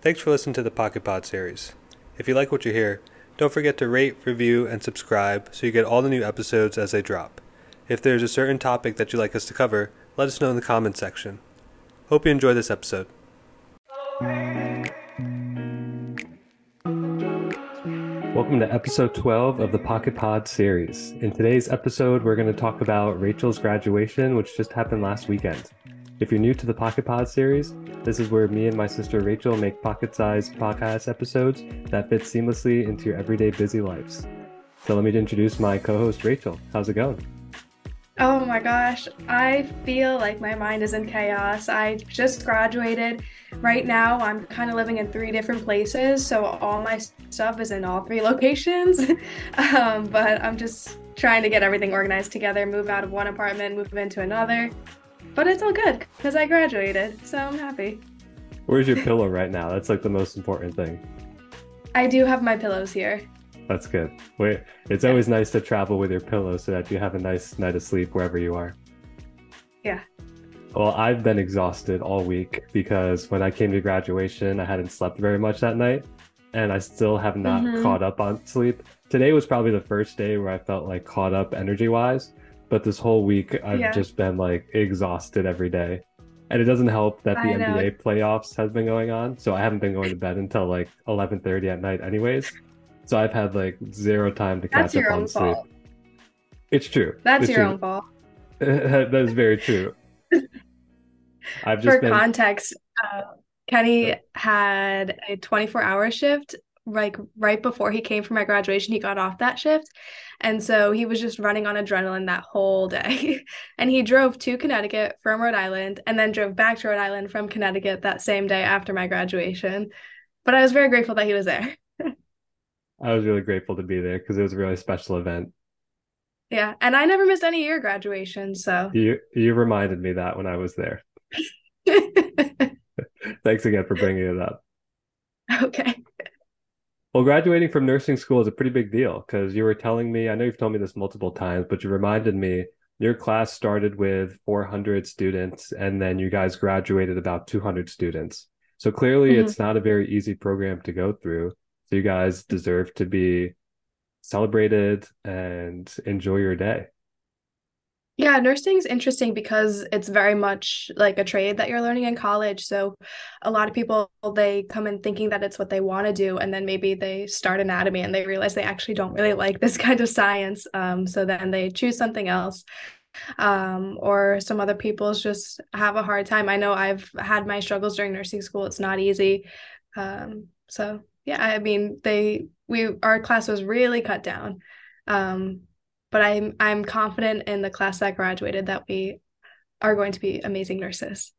Thanks for listening to the Pocket Pod series. If you like what you hear, don't forget to rate, review, and subscribe so you get all the new episodes as they drop. If there's a certain topic that you'd like us to cover, let us know in the comments section. Hope you enjoy this episode. Welcome to episode 12 of the Pocket Pod series. In today's episode, we're going to talk about Rachel's graduation, which just happened last weekend. If you're new to the Pocket Pod series, this is where me and my sister Rachel make pocket sized podcast episodes that fit seamlessly into your everyday busy lives. So let me introduce my co host Rachel. How's it going? Oh my gosh, I feel like my mind is in chaos. I just graduated. Right now, I'm kind of living in three different places, so all my stuff is in all three locations. um, but I'm just trying to get everything organized together, move out of one apartment, move into another. But it's all good because I graduated, so I'm happy. Where's your pillow right now? That's like the most important thing. I do have my pillows here. That's good. Wait, it's yeah. always nice to travel with your pillow so that you have a nice night of sleep wherever you are. Yeah. Well, I've been exhausted all week because when I came to graduation, I hadn't slept very much that night and I still have not mm-hmm. caught up on sleep. Today was probably the first day where I felt like caught up energy wise but this whole week I've yeah. just been like exhausted every day. And it doesn't help that the NBA playoffs has been going on, so I haven't been going to bed until like 11:30 at night anyways. So I've had like zero time to catch up on sleep. Fault. It's true. That's it's your true. own fault. that is very true. I've just For been... context, uh, Kenny had a 24 hour shift like right before he came for my graduation he got off that shift and so he was just running on adrenaline that whole day. And he drove to connecticut from rhode island and then drove back to rhode island from connecticut that same day after my graduation. But i was very grateful that he was there. I was really grateful to be there because it was a really special event. Yeah and i never missed any year graduation so. You you reminded me that when i was there. Thanks again for bringing it up. Okay well, graduating from nursing school is a pretty big deal because you were telling me, I know you've told me this multiple times, but you reminded me your class started with 400 students and then you guys graduated about 200 students. So clearly mm-hmm. it's not a very easy program to go through. So you guys deserve to be celebrated and enjoy your day. Yeah, nursing is interesting because it's very much like a trade that you're learning in college. So a lot of people they come in thinking that it's what they want to do and then maybe they start anatomy and they realize they actually don't really like this kind of science. Um, so then they choose something else. Um, or some other people's just have a hard time. I know I've had my struggles during nursing school. It's not easy. Um, so yeah, I mean they we our class was really cut down. Um, but I'm I'm confident in the class that graduated that we are going to be amazing nurses.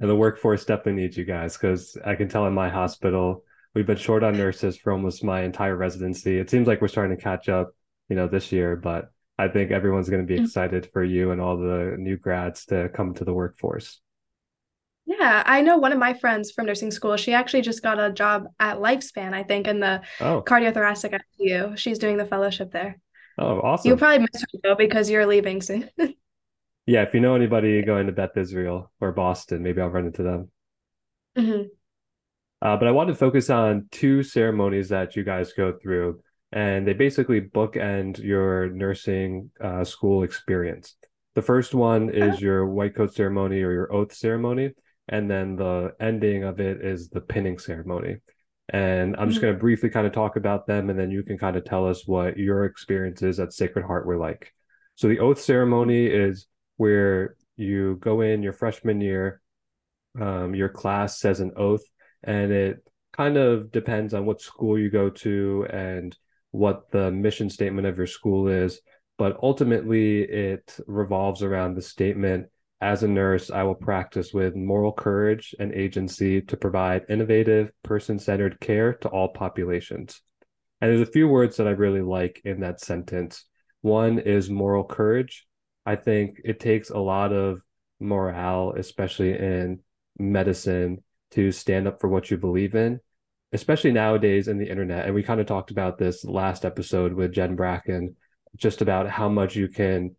And the workforce definitely needs you guys because I can tell in my hospital we've been short on nurses for almost my entire residency. It seems like we're starting to catch up, you know, this year, but I think everyone's going to be mm-hmm. excited for you and all the new grads to come to the workforce. Yeah, I know one of my friends from nursing school. She actually just got a job at Lifespan, I think, in the oh. cardiothoracic ICU. She's doing the fellowship there. Oh, awesome. You'll probably miss her though because you're leaving soon. yeah, if you know anybody going to Beth Israel or Boston, maybe I'll run into them. Mm-hmm. Uh, but I want to focus on two ceremonies that you guys go through, and they basically bookend your nursing uh, school experience. The first one is your white coat ceremony or your oath ceremony, and then the ending of it is the pinning ceremony. And I'm just mm-hmm. going to briefly kind of talk about them, and then you can kind of tell us what your experiences at Sacred Heart were like. So, the oath ceremony is where you go in your freshman year, um, your class says an oath, and it kind of depends on what school you go to and what the mission statement of your school is. But ultimately, it revolves around the statement as a nurse, I will practice with moral courage and agency to provide innovative, person centered care to all populations. And there's a few words that I really like in that sentence. One is moral courage. I think it takes a lot of morale, especially in medicine, to stand up for what you believe in, especially nowadays in the internet. And we kind of talked about this last episode with Jen Bracken, just about how much you can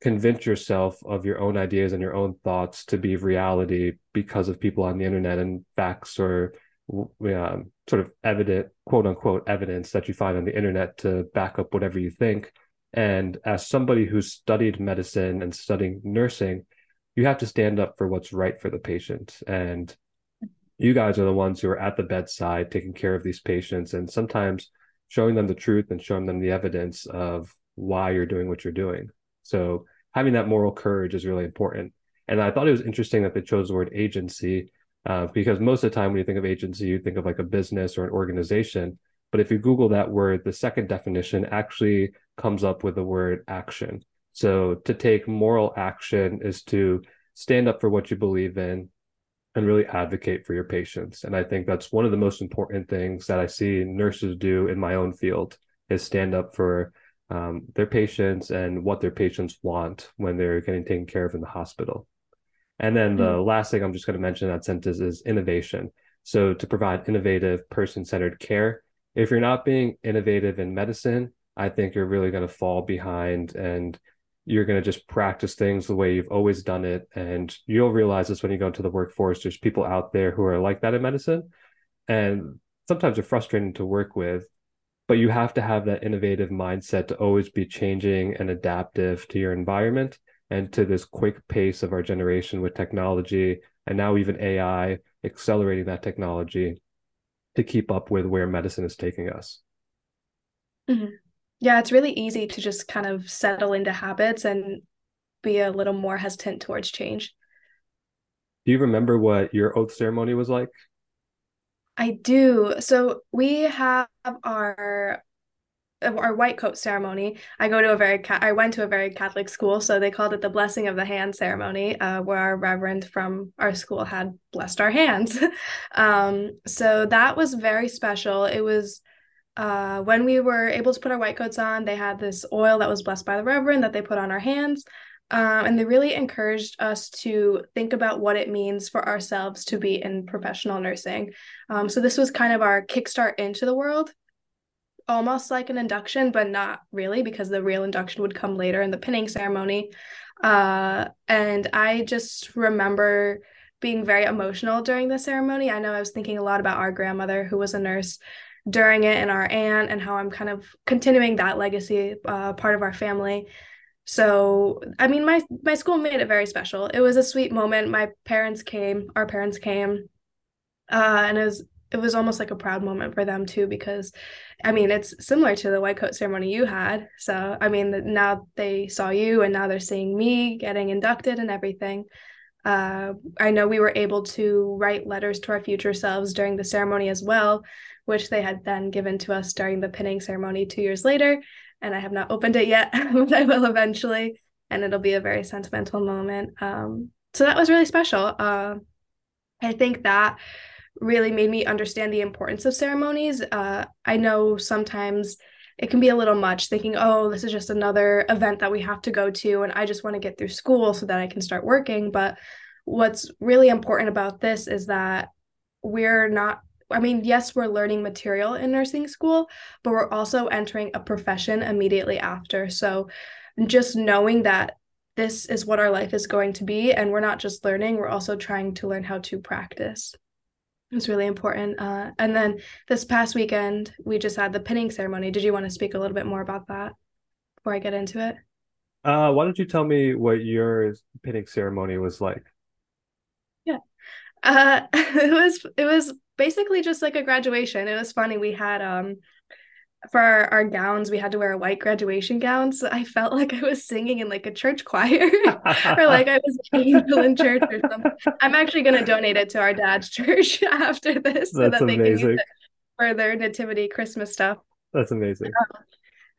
convince yourself of your own ideas and your own thoughts to be reality because of people on the internet and facts or um, sort of evident, quote unquote, evidence that you find on the internet to back up whatever you think. And as somebody who's studied medicine and studying nursing, you have to stand up for what's right for the patient. And you guys are the ones who are at the bedside taking care of these patients and sometimes showing them the truth and showing them the evidence of why you're doing what you're doing. So having that moral courage is really important. And I thought it was interesting that they chose the word agency uh, because most of the time when you think of agency, you think of like a business or an organization. But if you Google that word, the second definition actually comes up with the word action. So to take moral action is to stand up for what you believe in and really advocate for your patients. And I think that's one of the most important things that I see nurses do in my own field is stand up for um, their patients and what their patients want when they're getting taken care of in the hospital. And then the mm-hmm. last thing I'm just going to mention in that sentence is innovation. So to provide innovative, person-centered care. If you're not being innovative in medicine, I think you're really going to fall behind and you're going to just practice things the way you've always done it. And you'll realize this when you go into the workforce. There's people out there who are like that in medicine. And sometimes they're frustrating to work with, but you have to have that innovative mindset to always be changing and adaptive to your environment and to this quick pace of our generation with technology and now even AI accelerating that technology to keep up with where medicine is taking us. Mm-hmm. Yeah, it's really easy to just kind of settle into habits and be a little more hesitant towards change. Do you remember what your oath ceremony was like? I do. So we have our our white coat ceremony. I go to a very I went to a very Catholic school, so they called it the blessing of the hand ceremony, uh, where our reverend from our school had blessed our hands. um, so that was very special. It was uh, when we were able to put our white coats on, they had this oil that was blessed by the reverend that they put on our hands. Um, and they really encouraged us to think about what it means for ourselves to be in professional nursing. Um, so this was kind of our kickstart into the world almost like an induction, but not really because the real induction would come later in the pinning ceremony. Uh, and I just remember being very emotional during the ceremony. I know I was thinking a lot about our grandmother who was a nurse during it and our aunt and how I'm kind of continuing that legacy uh, part of our family. So, I mean, my my school made it very special. It was a sweet moment. My parents came, our parents came, uh, and it was it was almost like a proud moment for them too because i mean it's similar to the white coat ceremony you had so i mean now they saw you and now they're seeing me getting inducted and everything uh, i know we were able to write letters to our future selves during the ceremony as well which they had then given to us during the pinning ceremony two years later and i have not opened it yet but i will eventually and it'll be a very sentimental moment um, so that was really special uh, i think that really made me understand the importance of ceremonies. Uh, I know sometimes it can be a little much thinking, oh, this is just another event that we have to go to, and I just want to get through school so that I can start working. But what's really important about this is that we're not I mean, yes, we're learning material in nursing school, but we're also entering a profession immediately after. So just knowing that this is what our life is going to be, and we're not just learning, we're also trying to learn how to practice. It's really important. Uh, and then this past weekend, we just had the pinning ceremony. Did you want to speak a little bit more about that before I get into it? Uh, why don't you tell me what your pinning ceremony was like? Uh, it was it was basically just like a graduation. It was funny. We had um for our, our, gowns, we had to wear a white graduation gown. So I felt like I was singing in like a church choir or like I was an angel in church or something. I'm actually going to donate it to our dad's church after this so that they amazing. can use it for their nativity Christmas stuff. That's amazing. Um,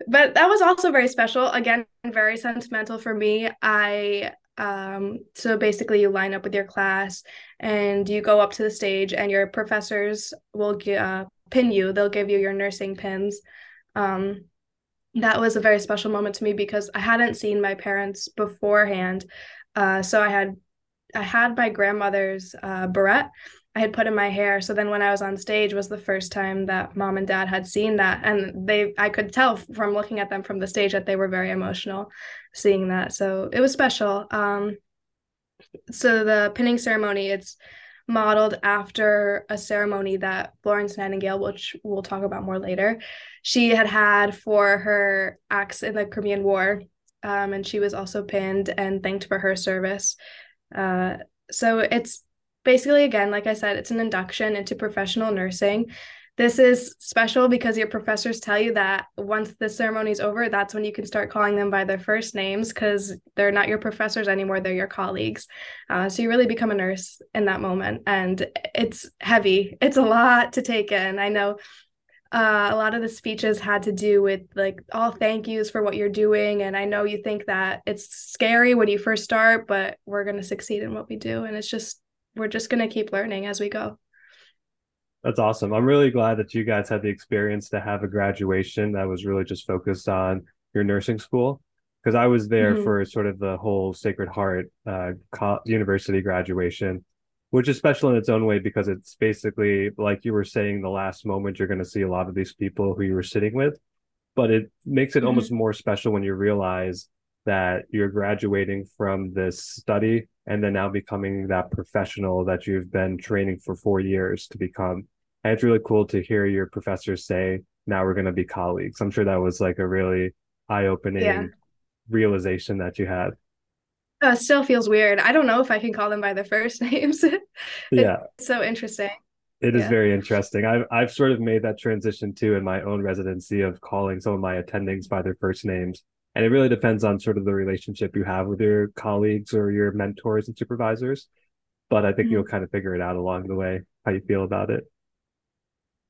but that was also very special. Again, very sentimental for me. I um so basically you line up with your class and you go up to the stage and your professors will uh, pin you. They'll give you your nursing pins. Um, that was a very special moment to me because I hadn't seen my parents beforehand. Uh, so I had I had my grandmother's uh, barrette I had put in my hair. So then when I was on stage was the first time that mom and dad had seen that. And they I could tell from looking at them from the stage that they were very emotional seeing that. So it was special. Um so the pinning ceremony, it's modeled after a ceremony that Florence Nightingale, which we'll talk about more later, she had had for her acts in the Crimean War. Um, and she was also pinned and thanked for her service. Uh, so it's basically, again, like I said, it's an induction into professional nursing. This is special because your professors tell you that once the ceremony is over, that's when you can start calling them by their first names because they're not your professors anymore, they're your colleagues. Uh, so you really become a nurse in that moment. And it's heavy, it's a lot to take in. I know uh, a lot of the speeches had to do with like all thank yous for what you're doing and i know you think that it's scary when you first start but we're going to succeed in what we do and it's just we're just going to keep learning as we go that's awesome. I'm really glad that you guys had the experience to have a graduation that was really just focused on your nursing school. Because I was there mm-hmm. for sort of the whole Sacred Heart uh, University graduation, which is special in its own way because it's basically like you were saying, the last moment you're going to see a lot of these people who you were sitting with. But it makes it mm-hmm. almost more special when you realize that you're graduating from this study and then now becoming that professional that you've been training for four years to become. And it's really cool to hear your professors say, now we're going to be colleagues. I'm sure that was like a really eye opening yeah. realization that you had. Uh, still feels weird. I don't know if I can call them by their first names. yeah. so interesting. It is yeah. very interesting. I've I've sort of made that transition too in my own residency of calling some of my attendings by their first names and it really depends on sort of the relationship you have with your colleagues or your mentors and supervisors but i think mm-hmm. you'll kind of figure it out along the way how you feel about it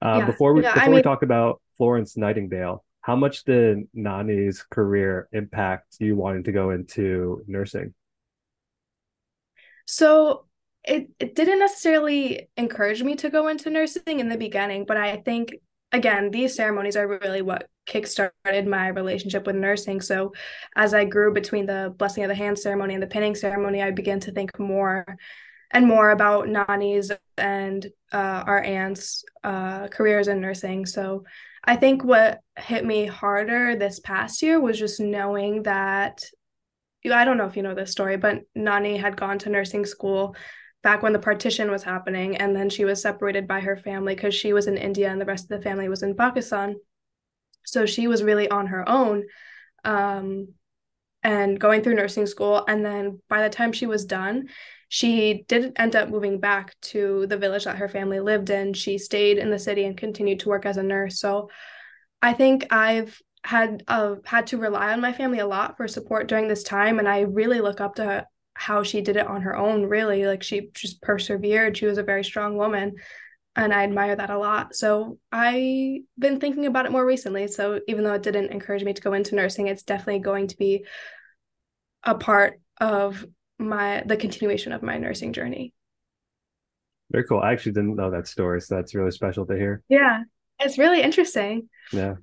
uh, yeah. before we yeah, before I mean, we talk about florence nightingale how much did nani's career impact you wanting to go into nursing so it, it didn't necessarily encourage me to go into nursing in the beginning but i think again, these ceremonies are really what kickstarted my relationship with nursing. So as I grew between the blessing of the hand ceremony and the pinning ceremony, I began to think more and more about Nani's and uh, our aunt's uh, careers in nursing. So I think what hit me harder this past year was just knowing that I don't know if you know this story, but Nani had gone to nursing school back when the partition was happening and then she was separated by her family because she was in India and the rest of the family was in Pakistan so she was really on her own um, and going through nursing school and then by the time she was done she did end up moving back to the village that her family lived in. She stayed in the city and continued to work as a nurse. So i think i've had uh, had to rely on my family a lot for support during this time. And i really look up to how she did it on her own really. Like she just persevered. She was a very strong woman and i admire that a lot. So i've been thinking about it more recently. So even though it didn't encourage me to go into nursing it's definitely going to be a part of my the continuation of my nursing journey. Very cool. I actually didn't know that story so that's really special to hear. Yeah it's really interesting. Yeah.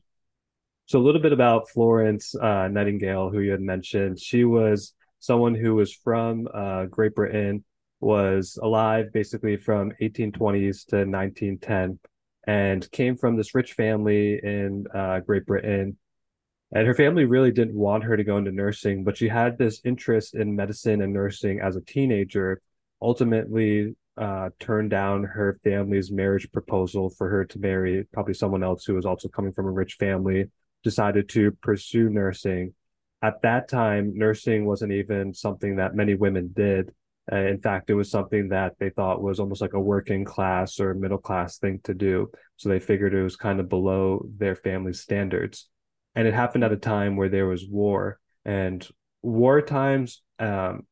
So a little bit about florence uh, nightingale who you had mentioned. She was someone who was from uh, Great Britain, was alive basically from 1820s to 1910, and came from this rich family in uh, Great Britain. And her family really didn't want her to go into nursing, but she had this interest in medicine and nursing as a teenager. Ultimately, uh, turned down her family's marriage proposal for her to marry probably someone else who was also coming from a rich family. Decided to pursue nursing at that time, nursing wasn't even something that many women did. Uh, in fact, it was something that they thought was almost like a working class or middle class thing to do. So they figured it was kind of below their family standards. And it happened at a time where there was war. And war times um,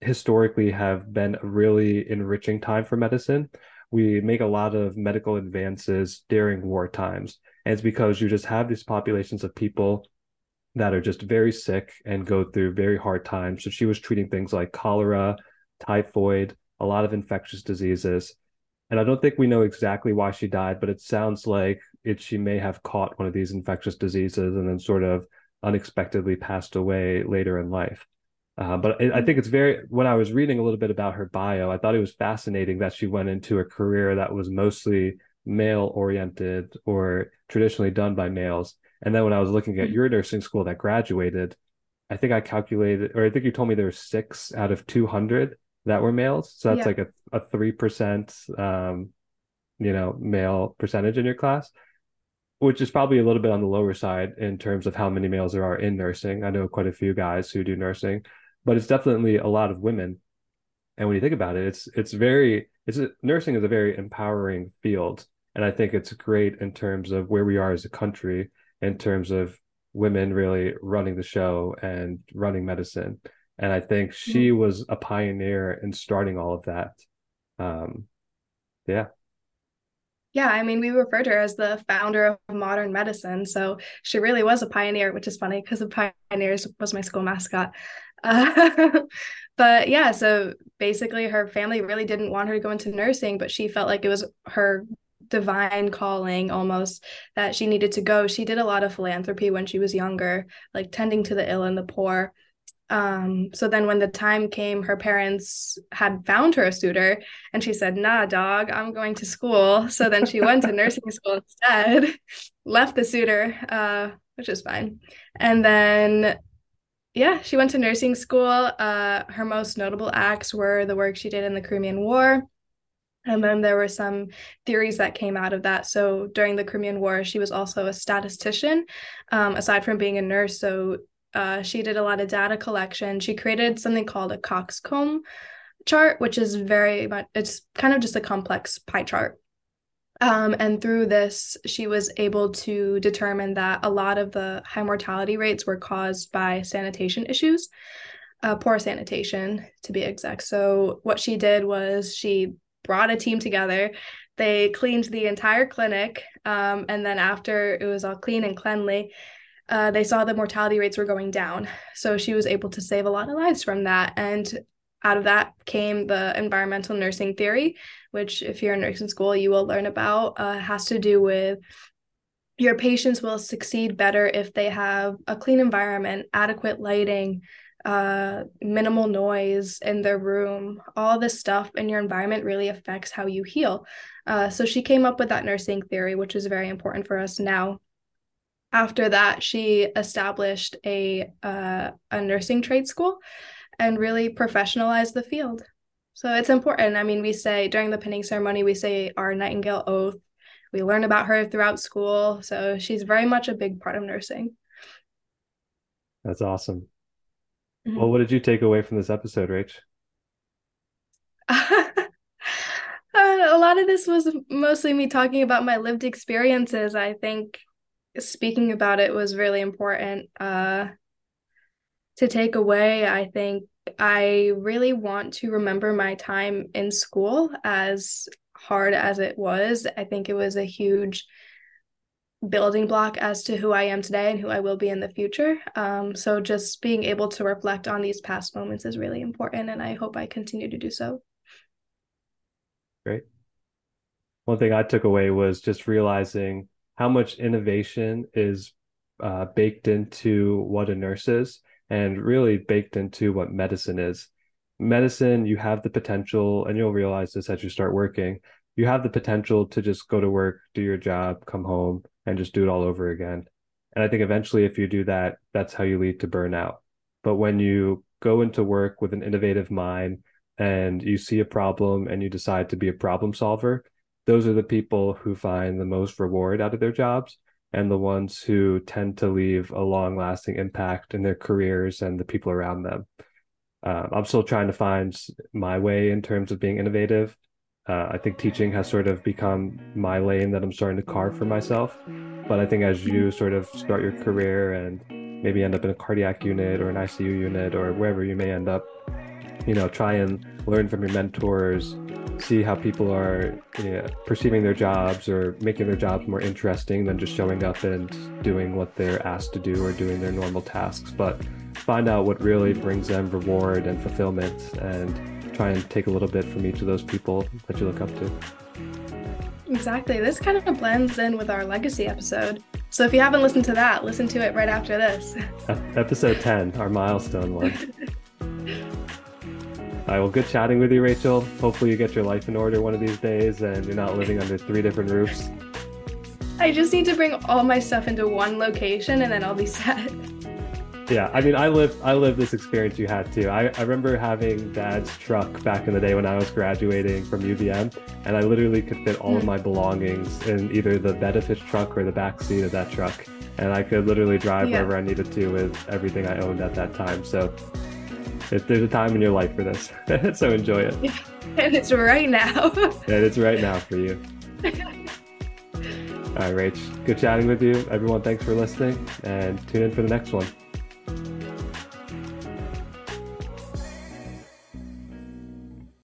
historically have been a really enriching time for medicine. We make a lot of medical advances during war times. And it's because you just have these populations of people that are just very sick and go through very hard times. So she was treating things like cholera, typhoid, a lot of infectious diseases. And I don't think we know exactly why she died, but it sounds like it she may have caught one of these infectious diseases and then sort of unexpectedly passed away later in life. Uh, but it, I think it's very, when I was reading a little bit about her bio, I thought it was fascinating that she went into a career that was mostly male oriented or traditionally done by males and then when I was looking at hmm. your nursing school that graduated, I think I calculated, or I think you told me there were six out of 200 that were males. So that's Yeah. like a, a 3%, um, you know, male percentage in your class, which is probably a little bit on the lower side in terms of how many males there are in nursing. I know quite a few guys who do nursing, but it's definitely a lot of women. And when you think about it, it's it's very it's a, nursing is a very empowering field, and I think it's great in terms of where we are as a country in terms of women really running the show and running medicine. And I think she Mhm. was a pioneer in starting all of that. Um, yeah, Yeah, I mean, we refer to her as the founder of modern medicine. So she really was a pioneer, which is funny because the Pioneers was my school mascot. Uh, but yeah, so basically, her family really didn't want her to go into nursing, but she felt like it was her divine calling almost that she needed to go. She did a lot of philanthropy when she was younger, like tending to the ill and the poor. Um, so then when the time came, her parents had found her a suitor and she said, nah, dog, I'm going to school. So then she went to nursing school instead, left the suitor, uh, which is fine. And then, yeah, she went to nursing school. Uh, her most notable acts were the work she did in the Crimean War. And then there were some theories that came out of that. So during the Crimean War, she was also a statistician, um, aside from being a nurse. So uh, she did a lot of data collection. She created something called a coxcomb chart, which is very much, it's kind of just a complex pie chart. Um, and through this, she was able to determine that a lot of the high mortality rates were caused by sanitation issues, uh, poor sanitation to be exact. So, what she did was she brought a team together. They cleaned the entire clinic. Um, and then, after it was all clean and cleanly, uh, they saw the mortality rates were going down. So she was able to save a lot of lives from that. And out of that came the environmental nursing theory, which, if you're in nursing school, you will learn about, uh, has to do with your patients will succeed better if they have a clean environment, adequate lighting, uh, minimal noise in their room. All this stuff in your environment really affects how you heal. Uh, so she came up with that nursing theory, which is very important for us now after that, she established a uh, a nursing trade school and really professionalized the field. So it's important. I mean, we say during the pinning ceremony, we say our Nightingale oath. We learn about her throughout school. So she's very much a big part of nursing. that's awesome. Mhm. Well, what did you take away from this episode, Rach? Uh, a lot of this was mostly me talking about my lived experiences. I think speaking about it was really important uh, to take away. I think I really want to remember my time in school as hard as it was. I think it was a huge building block as to who I am today and who I will be in the future. Um, so just being able to reflect on these past moments is really important, and I hope I continue to do so. Great. One thing I took away was just realizing how much innovation is uh, baked into what a nurse is and really baked into what medicine is. Medicine, you have the potential, and you'll realize this as you start working, you have the potential to just go to work, do your job, come home, and just do it all over again. And I think eventually, if you do that, that's how you lead to burnout. But when you go into work with an innovative mind and you see a problem and you decide to be a problem solver, those are the people who find the most reward out of their jobs and the ones who tend to leave a long lasting impact in their careers and the people around them. Um, I'm still trying to find my way in terms of being innovative. Uh, I think teaching has sort of become my lane that I'm starting to carve for myself. But I think as you sort of start your career and maybe end up in a cardiac unit or an ICU unit or wherever you may end up, you know, try and learn from your mentors, see how people are you know, perceiving their jobs or making their jobs more interesting than just showing up and doing what they're asked to do or doing their normal tasks. But find out what really brings them reward and fulfillment and try and take a little bit from each of those people that you look up to. Exactly. This kind of blends in with our legacy episode. So if you haven't listened to that, listen to it right after this. Episode 10, our milestone one. All right, well, good chatting with you, Rachel. Hopefully, you get your life in order one of these days and you're not living under three different roofs. I just need to bring all my stuff into one location and then I'll be set. yeah, I mean, I lived I lived this experience you had too. I, I remember having dad's truck back in the day when I was graduating from UVM, and I literally could fit all of hmm. my belongings in either the bed of his truck or the back seat of that truck, and I could literally drive yeah. wherever I needed to with everything I owned at that time. So it, there's a time in your life for this, so enjoy it. And it's right now. and it's right now for you. All right, Rach. Good chatting with you. Everyone, thanks for listening and tune in for the next one.